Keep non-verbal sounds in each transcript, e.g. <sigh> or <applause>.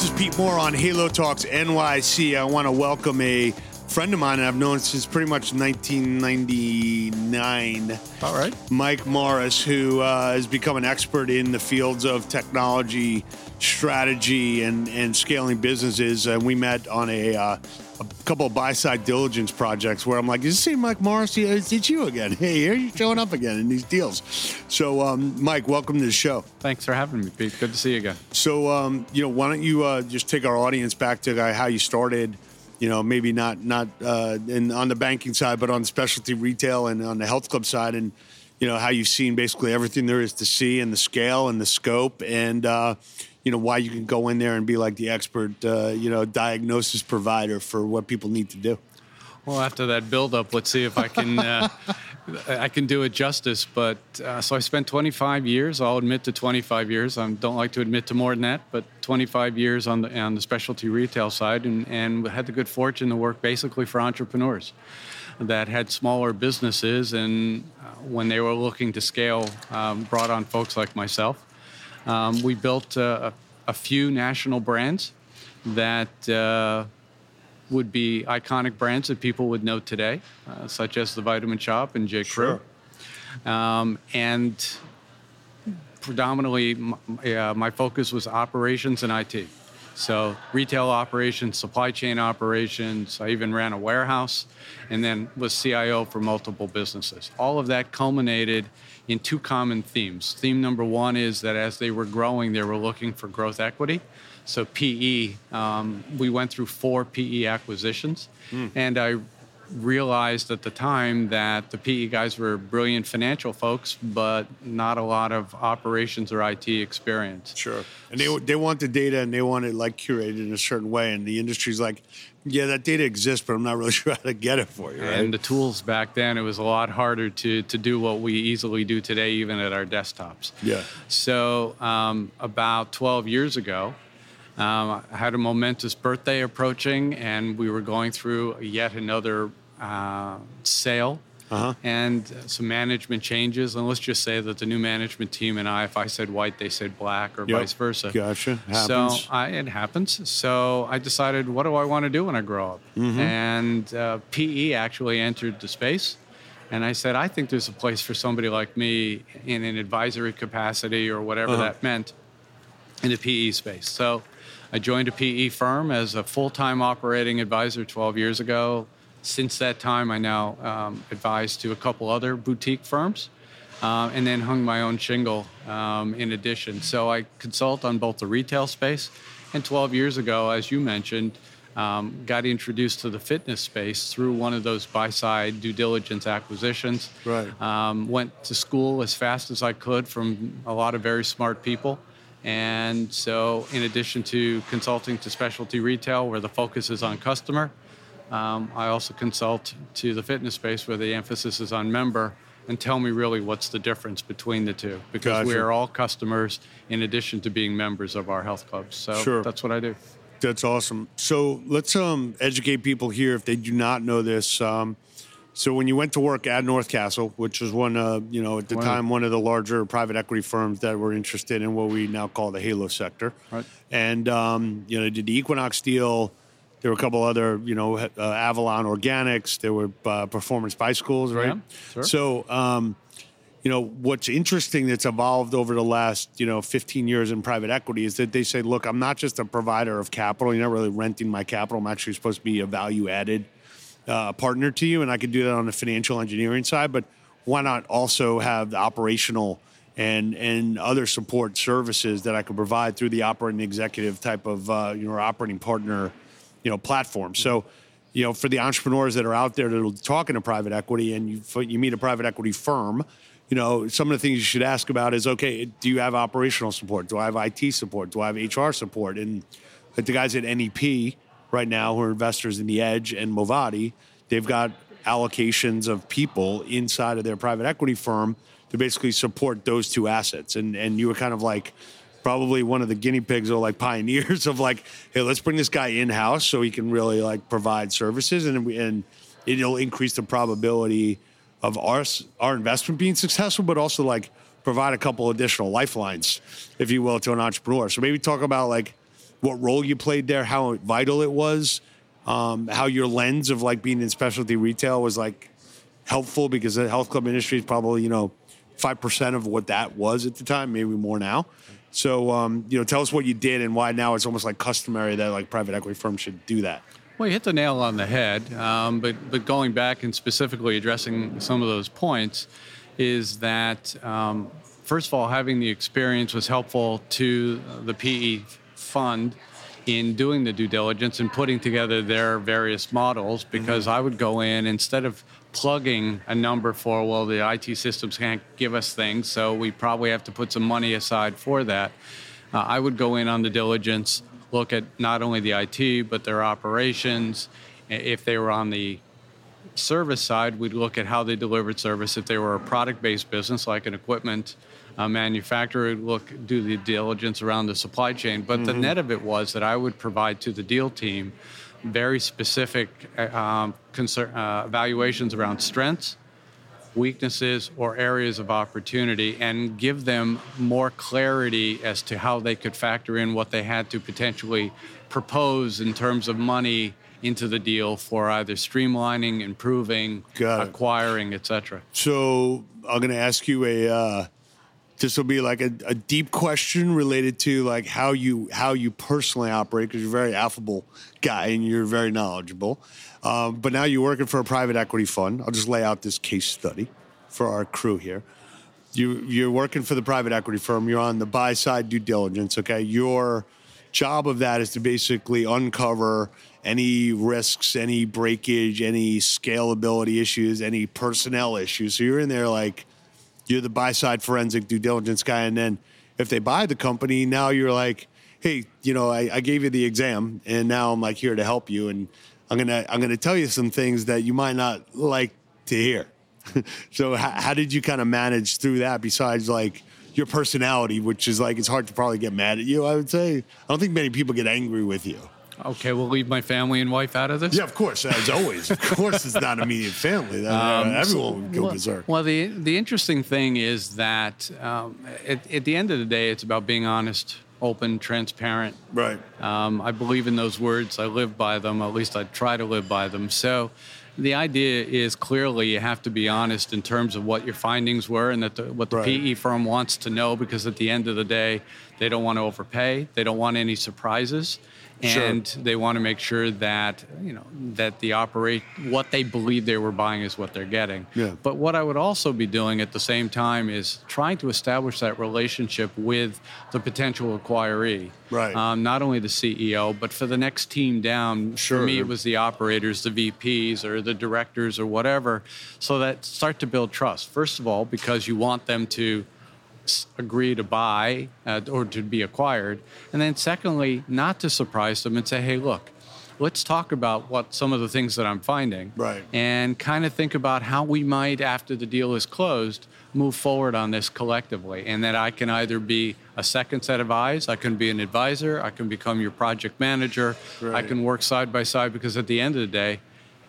This is Pete Moore on Halo Talks NYC. I want to welcome a friend of mine I've known since pretty much 1999. All right. Mike Morris, who uh, has become an expert in the fields of technology, strategy, and, and scaling businesses. And we met on a, uh, a couple of buy side diligence projects where I'm like, "Is this Mike Morris? Yeah, it's, it's you again. Hey, here you showing up again in these deals." So, um, Mike, welcome to the show. Thanks for having me, Pete. Good to see you again. So, um, you know, why don't you uh, just take our audience back to uh, how you started? You know, maybe not not uh, in, on the banking side, but on specialty retail and on the health club side, and you know how you've seen basically everything there is to see, and the scale and the scope, and uh, you know why you can go in there and be like the expert, uh, you know, diagnosis provider for what people need to do. Well, after that build-up, let's see if I can uh, I can do it justice. But uh, so I spent 25 years. I'll admit to 25 years. I don't like to admit to more than that, but 25 years on the on the specialty retail side, and, and had the good fortune to work basically for entrepreneurs that had smaller businesses, and uh, when they were looking to scale, um, brought on folks like myself. Um, we built uh, a, few national brands that uh, would be iconic brands that people would know today, uh, such as the Vitamin Shoppe and J. Crew. Sure. Um, and predominantly, uh, my focus was operations and IT. So retail operations, supply chain operations. I even ran a warehouse, and then was CIO for multiple businesses. All of that culminated in two common themes. Theme number one is that as they were growing, they were looking for growth equity. So PE, um, we went through four PE acquisitions, and I realized at the time that the PE guys were brilliant financial folks, but not a lot of operations or IT experience. Sure. And they they want the data and they want it like curated in a certain way, and the industry's like, yeah, that data exists, but I'm not really <laughs> sure how to get it for you. Right? And the tools back then, it was a lot harder to, to do what we easily do today, even at our desktops. yeah. So, um, about 12 years ago, um, I had a momentous birthday approaching, and we were going through yet another uh, sale Uh-huh. and some management changes. And let's just say that the new management team and I, if I said white, they said black, or Yep. vice versa. Gotcha. So Happens. I, it happens. So I decided, what do I want to do when I grow up? Mm-hmm. And uh, PE actually entered the space. And I said, I think there's a place for somebody like me in an advisory capacity or whatever Uh-huh. that meant in the PE space. So I joined a PE firm as a full time operating advisor 12 years ago. Since that time, I now um, advise to a couple other boutique firms. Uh, and then hung my own shingle um, in addition. So I consult on both the retail space and 12 years ago, as you mentioned, um, got introduced to the fitness space through one of those buy side due diligence acquisitions. Right. Um, went to school as fast as I could from a lot of very smart people. And so, in addition to consulting to specialty retail, where the focus is on customer, um, I also consult to the fitness space where the emphasis is on member and tell me really what's the difference between the two because we are all customers in addition to being members of our health clubs. So Sure. that's what I do. That's awesome. So let's um, educate people here if they do not know this. Um, so when you went to work at North Castle, which was one, uh, you know, at the time one of the larger private equity firms that were interested in what we now call the Halo sector, Right. and um, you know, did the Equinox deal. There were a couple other, you know, uh, Avalon Organics. There were uh, Performance Bicycles, right? Yeah, sure. So, um, you know, what's interesting that's evolved over the last, you know, 15 years in private equity is that they say, look, I'm not just a provider of capital. You're not really renting my capital. I'm actually supposed to be a value added uh, partner to you. And I could do that on the financial engineering side, but why not also have the operational and, and other support services that I could provide through the operating executive type of, uh, you know, operating partner, you know, platform. So, you know, for the entrepreneurs that are out there that are talking to private equity and you, you meet a private equity firm, you know, some of the things you should ask about is, okay, do you have operational support? Do I have IT support? Do I have HR support? And like the guys at NEP right now who are investors in the Edge and Movati, they've got allocations of people inside of their private equity firm to basically support those two assets. And and you were kind of like probably one of the guinea pigs or like pioneers <laughs> of like, hey, let's bring this guy in house so he can really like provide services and and it'll increase the probability of our our investment being successful, but also like provide a couple additional lifelines, if you will, to an entrepreneur. So maybe talk about like what role you played there, how vital it was, um, how your lens of like being in specialty retail was like helpful because the health club industry is probably you know five percent of what that was at the time, maybe more now. So um, you know, tell us what you did and why now it's almost like customary that like private equity firms should do that. Well, you hit the nail on the head, um, but but going back and specifically addressing some of those points is that um, first of all, having the experience was helpful to the PE fund in doing the due diligence and putting together their various models because mm-hmm. I would go in instead of plugging a number for, well, the IT systems can't give us things, so we probably have to put some money aside for that. Uh, I would go in on the diligence, look at not only the IT, but their operations. If they were on the service side, we'd look at how they delivered service. If they were a product based business, like an equipment uh, manufacturer, look do the diligence around the supply chain. But mm-hmm. the net of it was that I would provide to the deal team very specific uh, um, concern, uh, evaluations around strengths, weaknesses, or areas of opportunity, and give them more clarity as to how they could factor in what they had to potentially propose in terms of money into the deal for either streamlining, improving, acquiring, etc. So I'm going to ask you a. Uh, this will be like a, a, deep question related to like how you how you personally operate because you're a very affable guy and you're very knowledgeable. Um, but now you're working for a private equity fund. I'll just lay out this case study for our crew here. You you're working for the private equity firm. You're on the buy side due diligence. Okay, your job of that is to basically uncover any risks, any breakage, any scalability issues, any personnel issues. So you're in there like you're the buy side forensic due diligence guy. And then if they buy the company, now you're like, hey, you know, I, I gave you the exam and now I'm like here to help you. And I'm gonna I'm gonna tell you some things that you might not like to hear. <laughs> so how, how did you kind of manage through that besides like your personality, which is like it's hard to probably get mad at you, I would say. I don't think many people get angry with you. Okay, we'll leave my family and wife out of this. Yeah, of course, as always. of <laughs> course, it's not immediate family. Um, everyone so, would go well, berserk. Well, the the interesting thing is that um, at, at the end of the day, it's about being honest, open, transparent. Right. Um, I believe in those words. I live by them. At least I try to live by them. So. The idea is clearly you have to be honest in terms of what your findings were and that the, what the right. PE firm wants to know because at the end of the day, they don't want to overpay. They don't want any surprises and sure. they want to make sure that you know that the operate what they believe they were buying is what they're getting. Yeah. But what I would also be doing at the same time is trying to establish that relationship with the potential acquiree. Right. Um, not only the CEO, but for the next team down. Sure. For me, it was the operators, the VPs, or the directors, or whatever, so that start to build trust. First of all, because you want them to agree to buy uh, or to be acquired. And then, secondly, not to surprise them and say, hey, look, let's talk about what some of the things that I'm finding. Right. And kind of think about how we might, after the deal is closed, move forward on this collectively. And that I can either be a second set of eyes, I can be an advisor, I can become your project manager, right. I can work side by side because at the end of the day,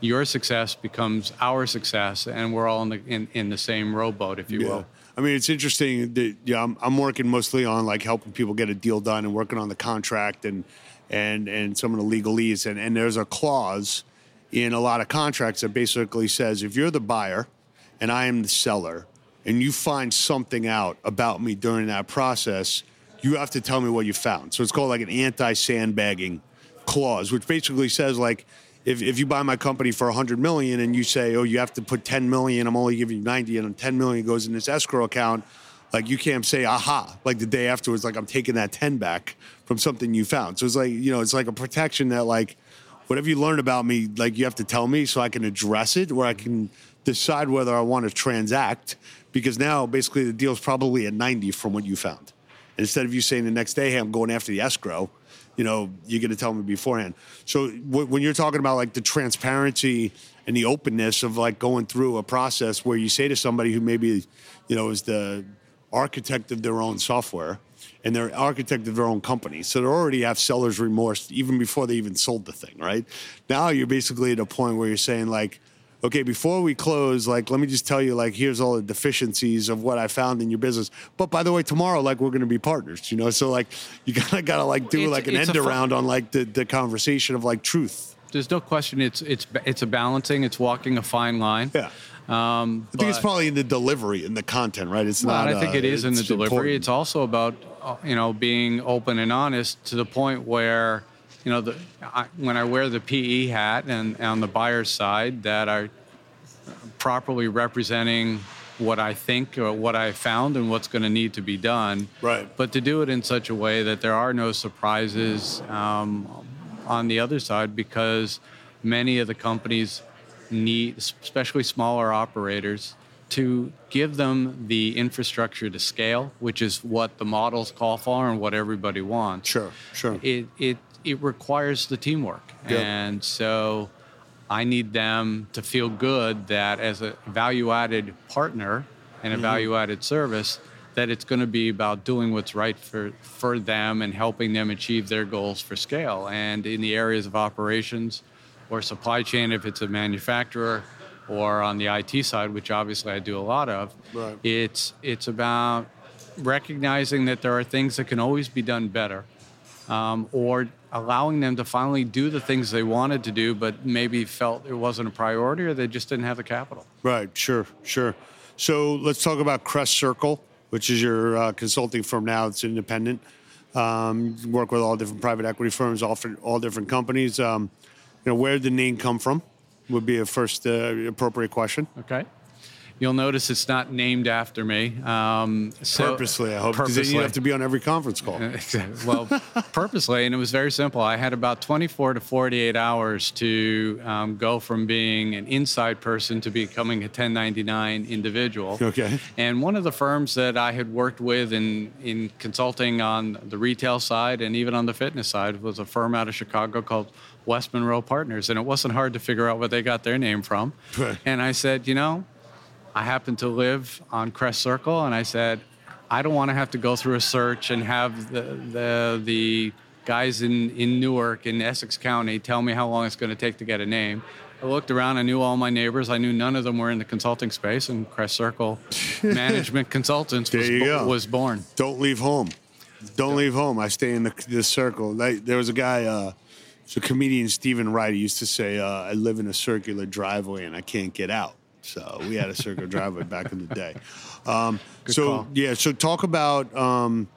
your success becomes our success, and we're all in the in, in the same rowboat, if you yeah. will. I mean, it's interesting that yeah, I'm, I'm working mostly on like helping people get a deal done and working on the contract and and and some of the legalese. And, and there's a clause in a lot of contracts that basically says if you're the buyer and I am the seller and you find something out about me during that process, you have to tell me what you found. So it's called like an anti-sandbagging clause, which basically says like if, if you buy my company for 100 million and you say, oh, you have to put 10 million, I'm only giving you 90, and 10 million goes in this escrow account, like you can't say, aha, like the day afterwards, like I'm taking that 10 back from something you found. So it's like, you know, it's like a protection that like whatever you learn about me, like you have to tell me so I can address it or I can decide whether I want to transact because now basically the deal's probably at 90 from what you found. instead of you saying the next day, hey, I'm going after the escrow, you know, you're going to tell me beforehand. So w- when you're talking about like the transparency and the openness of like going through a process where you say to somebody who maybe, you know, is the architect of their own software and they're architect of their own company. So they already have seller's remorse even before they even sold the thing, right? Now you're basically at a point where you're saying like, okay, before we close, like, let me just tell you, like, here's all the deficiencies of what I found in your business. But by the way, tomorrow, like, we're going to be partners, you know? So, like, you <laughs> kind of got to, like, do It's- like an end around on, like, the, the conversation of, like, truth. There's no question. It's it's it's a balancing. It's walking a fine line. Yeah. Um, I think it's probably in the delivery and the content, right? It's Well, not. I think uh, it is in the delivery. important. It's also about uh, you know being open and honest to the point where you know the I, when I wear the PE hat and on the buyer's side that are properly representing what I think or what I found and what's going to need to be done. Right. But to do it in such a way that there are no surprises um, on the other side because many of the companies need, especially smaller operators, to give them the infrastructure to scale, which is what the models call for and what everybody wants. Sure, sure. It it it requires the teamwork, Yep. and so I need them to feel good that as a value-added partner and Mm-hmm. a value-added service, that it's going to be about doing what's right for for them and helping them achieve their goals for scale. And in the areas of operations or supply chain, if it's a manufacturer, or on the IT side, which obviously I do a lot of, Right. it's it's about recognizing that there are things that can always be done better, um, or allowing them to finally do the things they wanted to do, but maybe felt it wasn't a priority, or they just didn't have the capital. Right, sure, sure. So let's talk about Crest Circle, which is your uh, consulting firm now. It's independent. Um, work with all different private equity firms, all, for, all different companies. Um, you know, where did the name come from? Would be a first uh, appropriate question. Okay. You'll notice it's not named after me. Um, so Purposely, I hope, because you have to be on every conference call. <laughs> Well, purposely, and it was very simple. I had about 24 to 48 hours to um, go from being an inside person to becoming a 1099 individual. Okay. And one of the firms that I had worked with in, in consulting on the retail side and even on the fitness side was a firm out of Chicago called West Monroe Partners. And it wasn't hard to figure out where they got their name from. Right. And I said, you know, I happened to live on Crest Circle, and I said, I don't want to have to go through a search and have the the, the guys in, in Newark in Essex County tell me how long it's going to take to get a name. I looked around, I knew all my neighbors, I knew none of them were in the consulting space, and Crest Circle <laughs> Management Consultants was, There you bo- go. was born. Don't leave home. Don't leave home. I stay in the, this circle. Like, there was a guy, uh, so comedian Steven Wright he used to say, uh, I live in a circular driveway and I can't get out. So we had a circular driveway <laughs> back in the day. Um, so, call. yeah, so talk about, um,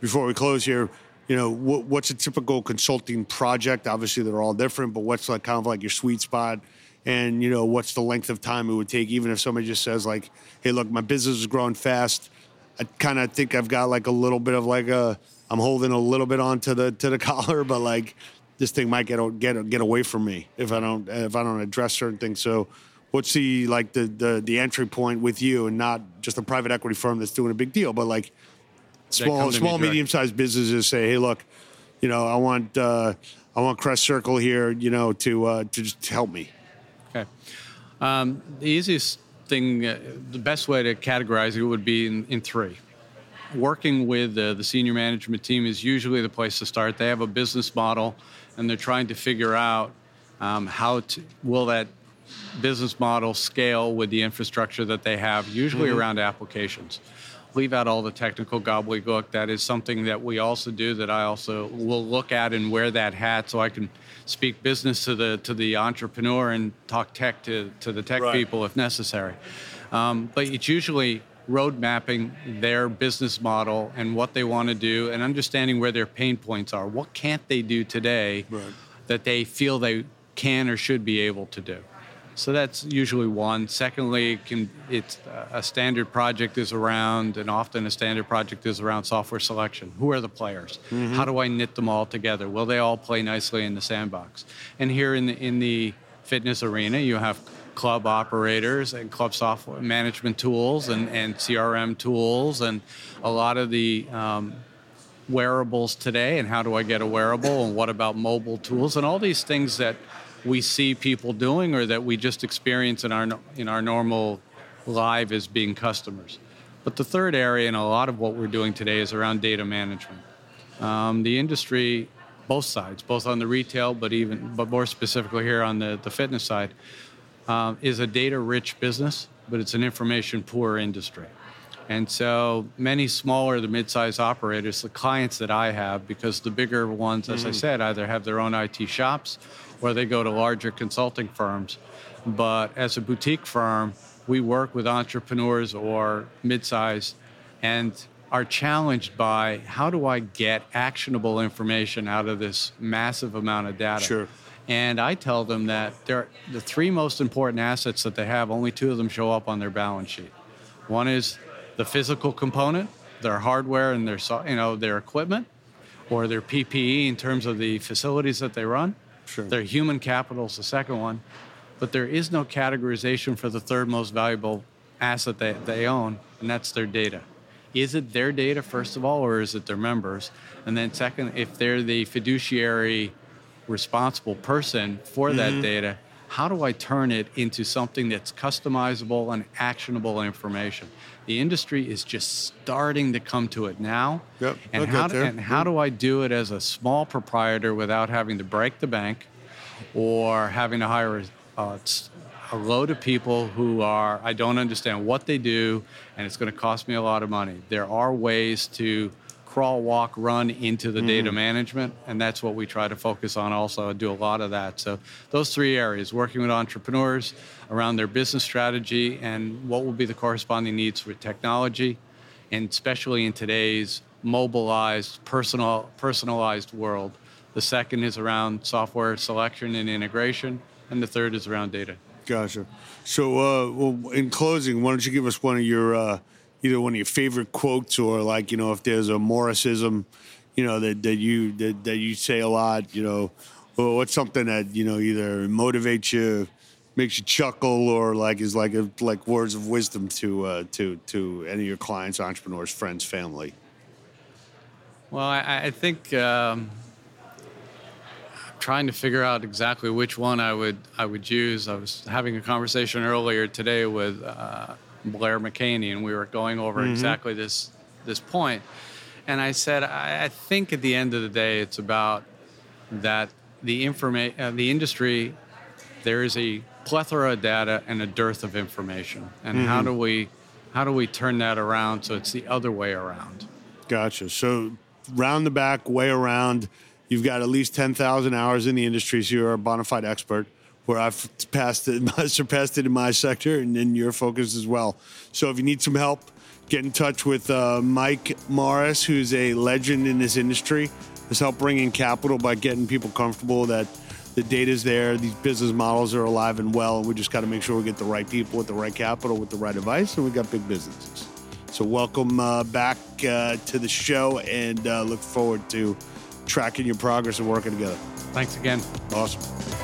before we close here, you know, what, what's a typical consulting project? Obviously, they're all different, but what's like kind of like your sweet spot? And, you know, what's the length of time it would take, even if somebody just says, like, hey, look, my business is growing fast. I kind of think I've got like a little bit of like a I'm holding a little bit onto the to the <laughs> collar, but like this thing might get get get away from me if I don't if I don't address certain things. So, what's the like the the the entry point with you, and not just a private equity firm that's doing a big deal, but like small to me small medium sized businesses say, hey, look, you know, I want uh, I want Crest Circle here, you know, to uh, to just help me. Okay. Um, the easiest thing, uh, the best way to categorize it would be in, in three. Working with uh, the senior management team is usually the place to start. They have a business model, and they're trying to figure out um, how to will that business model scale with the infrastructure that they have, usually around applications. Leave out all the technical gobbledygook. That is something that we also do. That I also will look at and wear that hat, so I can speak business to the to the entrepreneur and talk tech to to the tech Right. people if necessary. Um, but it's usually road mapping their business model and what they want to do, and understanding where their pain points are. What can't they do today Right. that they feel they can or should be able to do? So that's usually one. Secondly, can it's a standard project is around, and often a standard project is around software selection. Who are the players? How do I knit them all together? Will they all play nicely in the sandbox? And here in the in the fitness arena, you have club operators and club software management tools and, and CRM tools and a lot of the um, wearables today and how do I get a wearable and what about mobile tools and all these things that we see people doing or that we just experience in our in our normal live as being customers. But the third area and a lot of what we're doing today is around data management. Um, the industry, both sides, both on the retail, but even but more specifically here on the, the fitness side, um, is a data rich business, but it's an information poor industry. And so many smaller, the mid-sized operators, the clients that I have, because the bigger ones, as I said, either have their own IT shops or they go to larger consulting firms. But as a boutique firm, we work with entrepreneurs or mid-sized and are challenged by how do I get actionable information out of this massive amount of data? Sure. And I tell them that the three most important assets that they have, only two of them show up on their balance sheet. One is the physical component, their hardware and their you know their equipment, or their PPE in terms of the facilities that they run. Sure. Their human capital is the second one, but there is no categorization for the third most valuable asset they, they own, and that's their data. Is it their data first of all, or is it their members? And then second, if they're the fiduciary responsible person for that mm-hmm. data, how do I turn it into something that's customizable and actionable information? The industry is just starting to come to it now. Yep, and how there. and how do I do it as a small proprietor without having to break the bank or having to hire a, a, a load of people who are I don't understand what they do and it's going to cost me a lot of money. There are ways to crawl, walk, run into the data Mm. management, and that's what we try to focus on. Also, I do a lot of that. So those three areas: working with entrepreneurs around their business strategy and what will be the corresponding needs with technology, and especially in today's mobilized, personal, personalized world. The second is around software selection and integration, and the third is around data. Gotcha. So, uh, well, in closing, why don't you give us one of your uh, either one of your favorite quotes or like you know if there's a Morrisism, you know that that you that, that you say a lot, you know, or what's something that you know either motivates you, makes you chuckle, or like is like a, like words of wisdom to uh, to to any of your clients, entrepreneurs, friends, family. Well, I, I think um, trying to figure out exactly which one I would I would use. I was having a conversation earlier today with uh, Blair McHaney, and we were going over exactly this this point. And I said, I, I think at the end of the day, it's about that the informa- uh, the industry there is a plethora of data and a dearth of information, and how do we how do we turn that around so it's the other way around? Gotcha. So round the back, way around. You've got at least ten thousand hours in the industry, so you're a bona fide expert. Where I've passed it, <laughs> surpassed it in my sector, and in your focus as well. So if you need some help, get in touch with uh, Mike Morris, who's a legend in this industry. Has helped bring in capital by getting people comfortable that the data's there, these business models are alive and well, and we just got to make sure we get the right people with the right capital, with the right advice, and we got big businesses. So welcome uh, back uh, to the show, and uh, look forward to tracking your progress and working together. Thanks again. Awesome.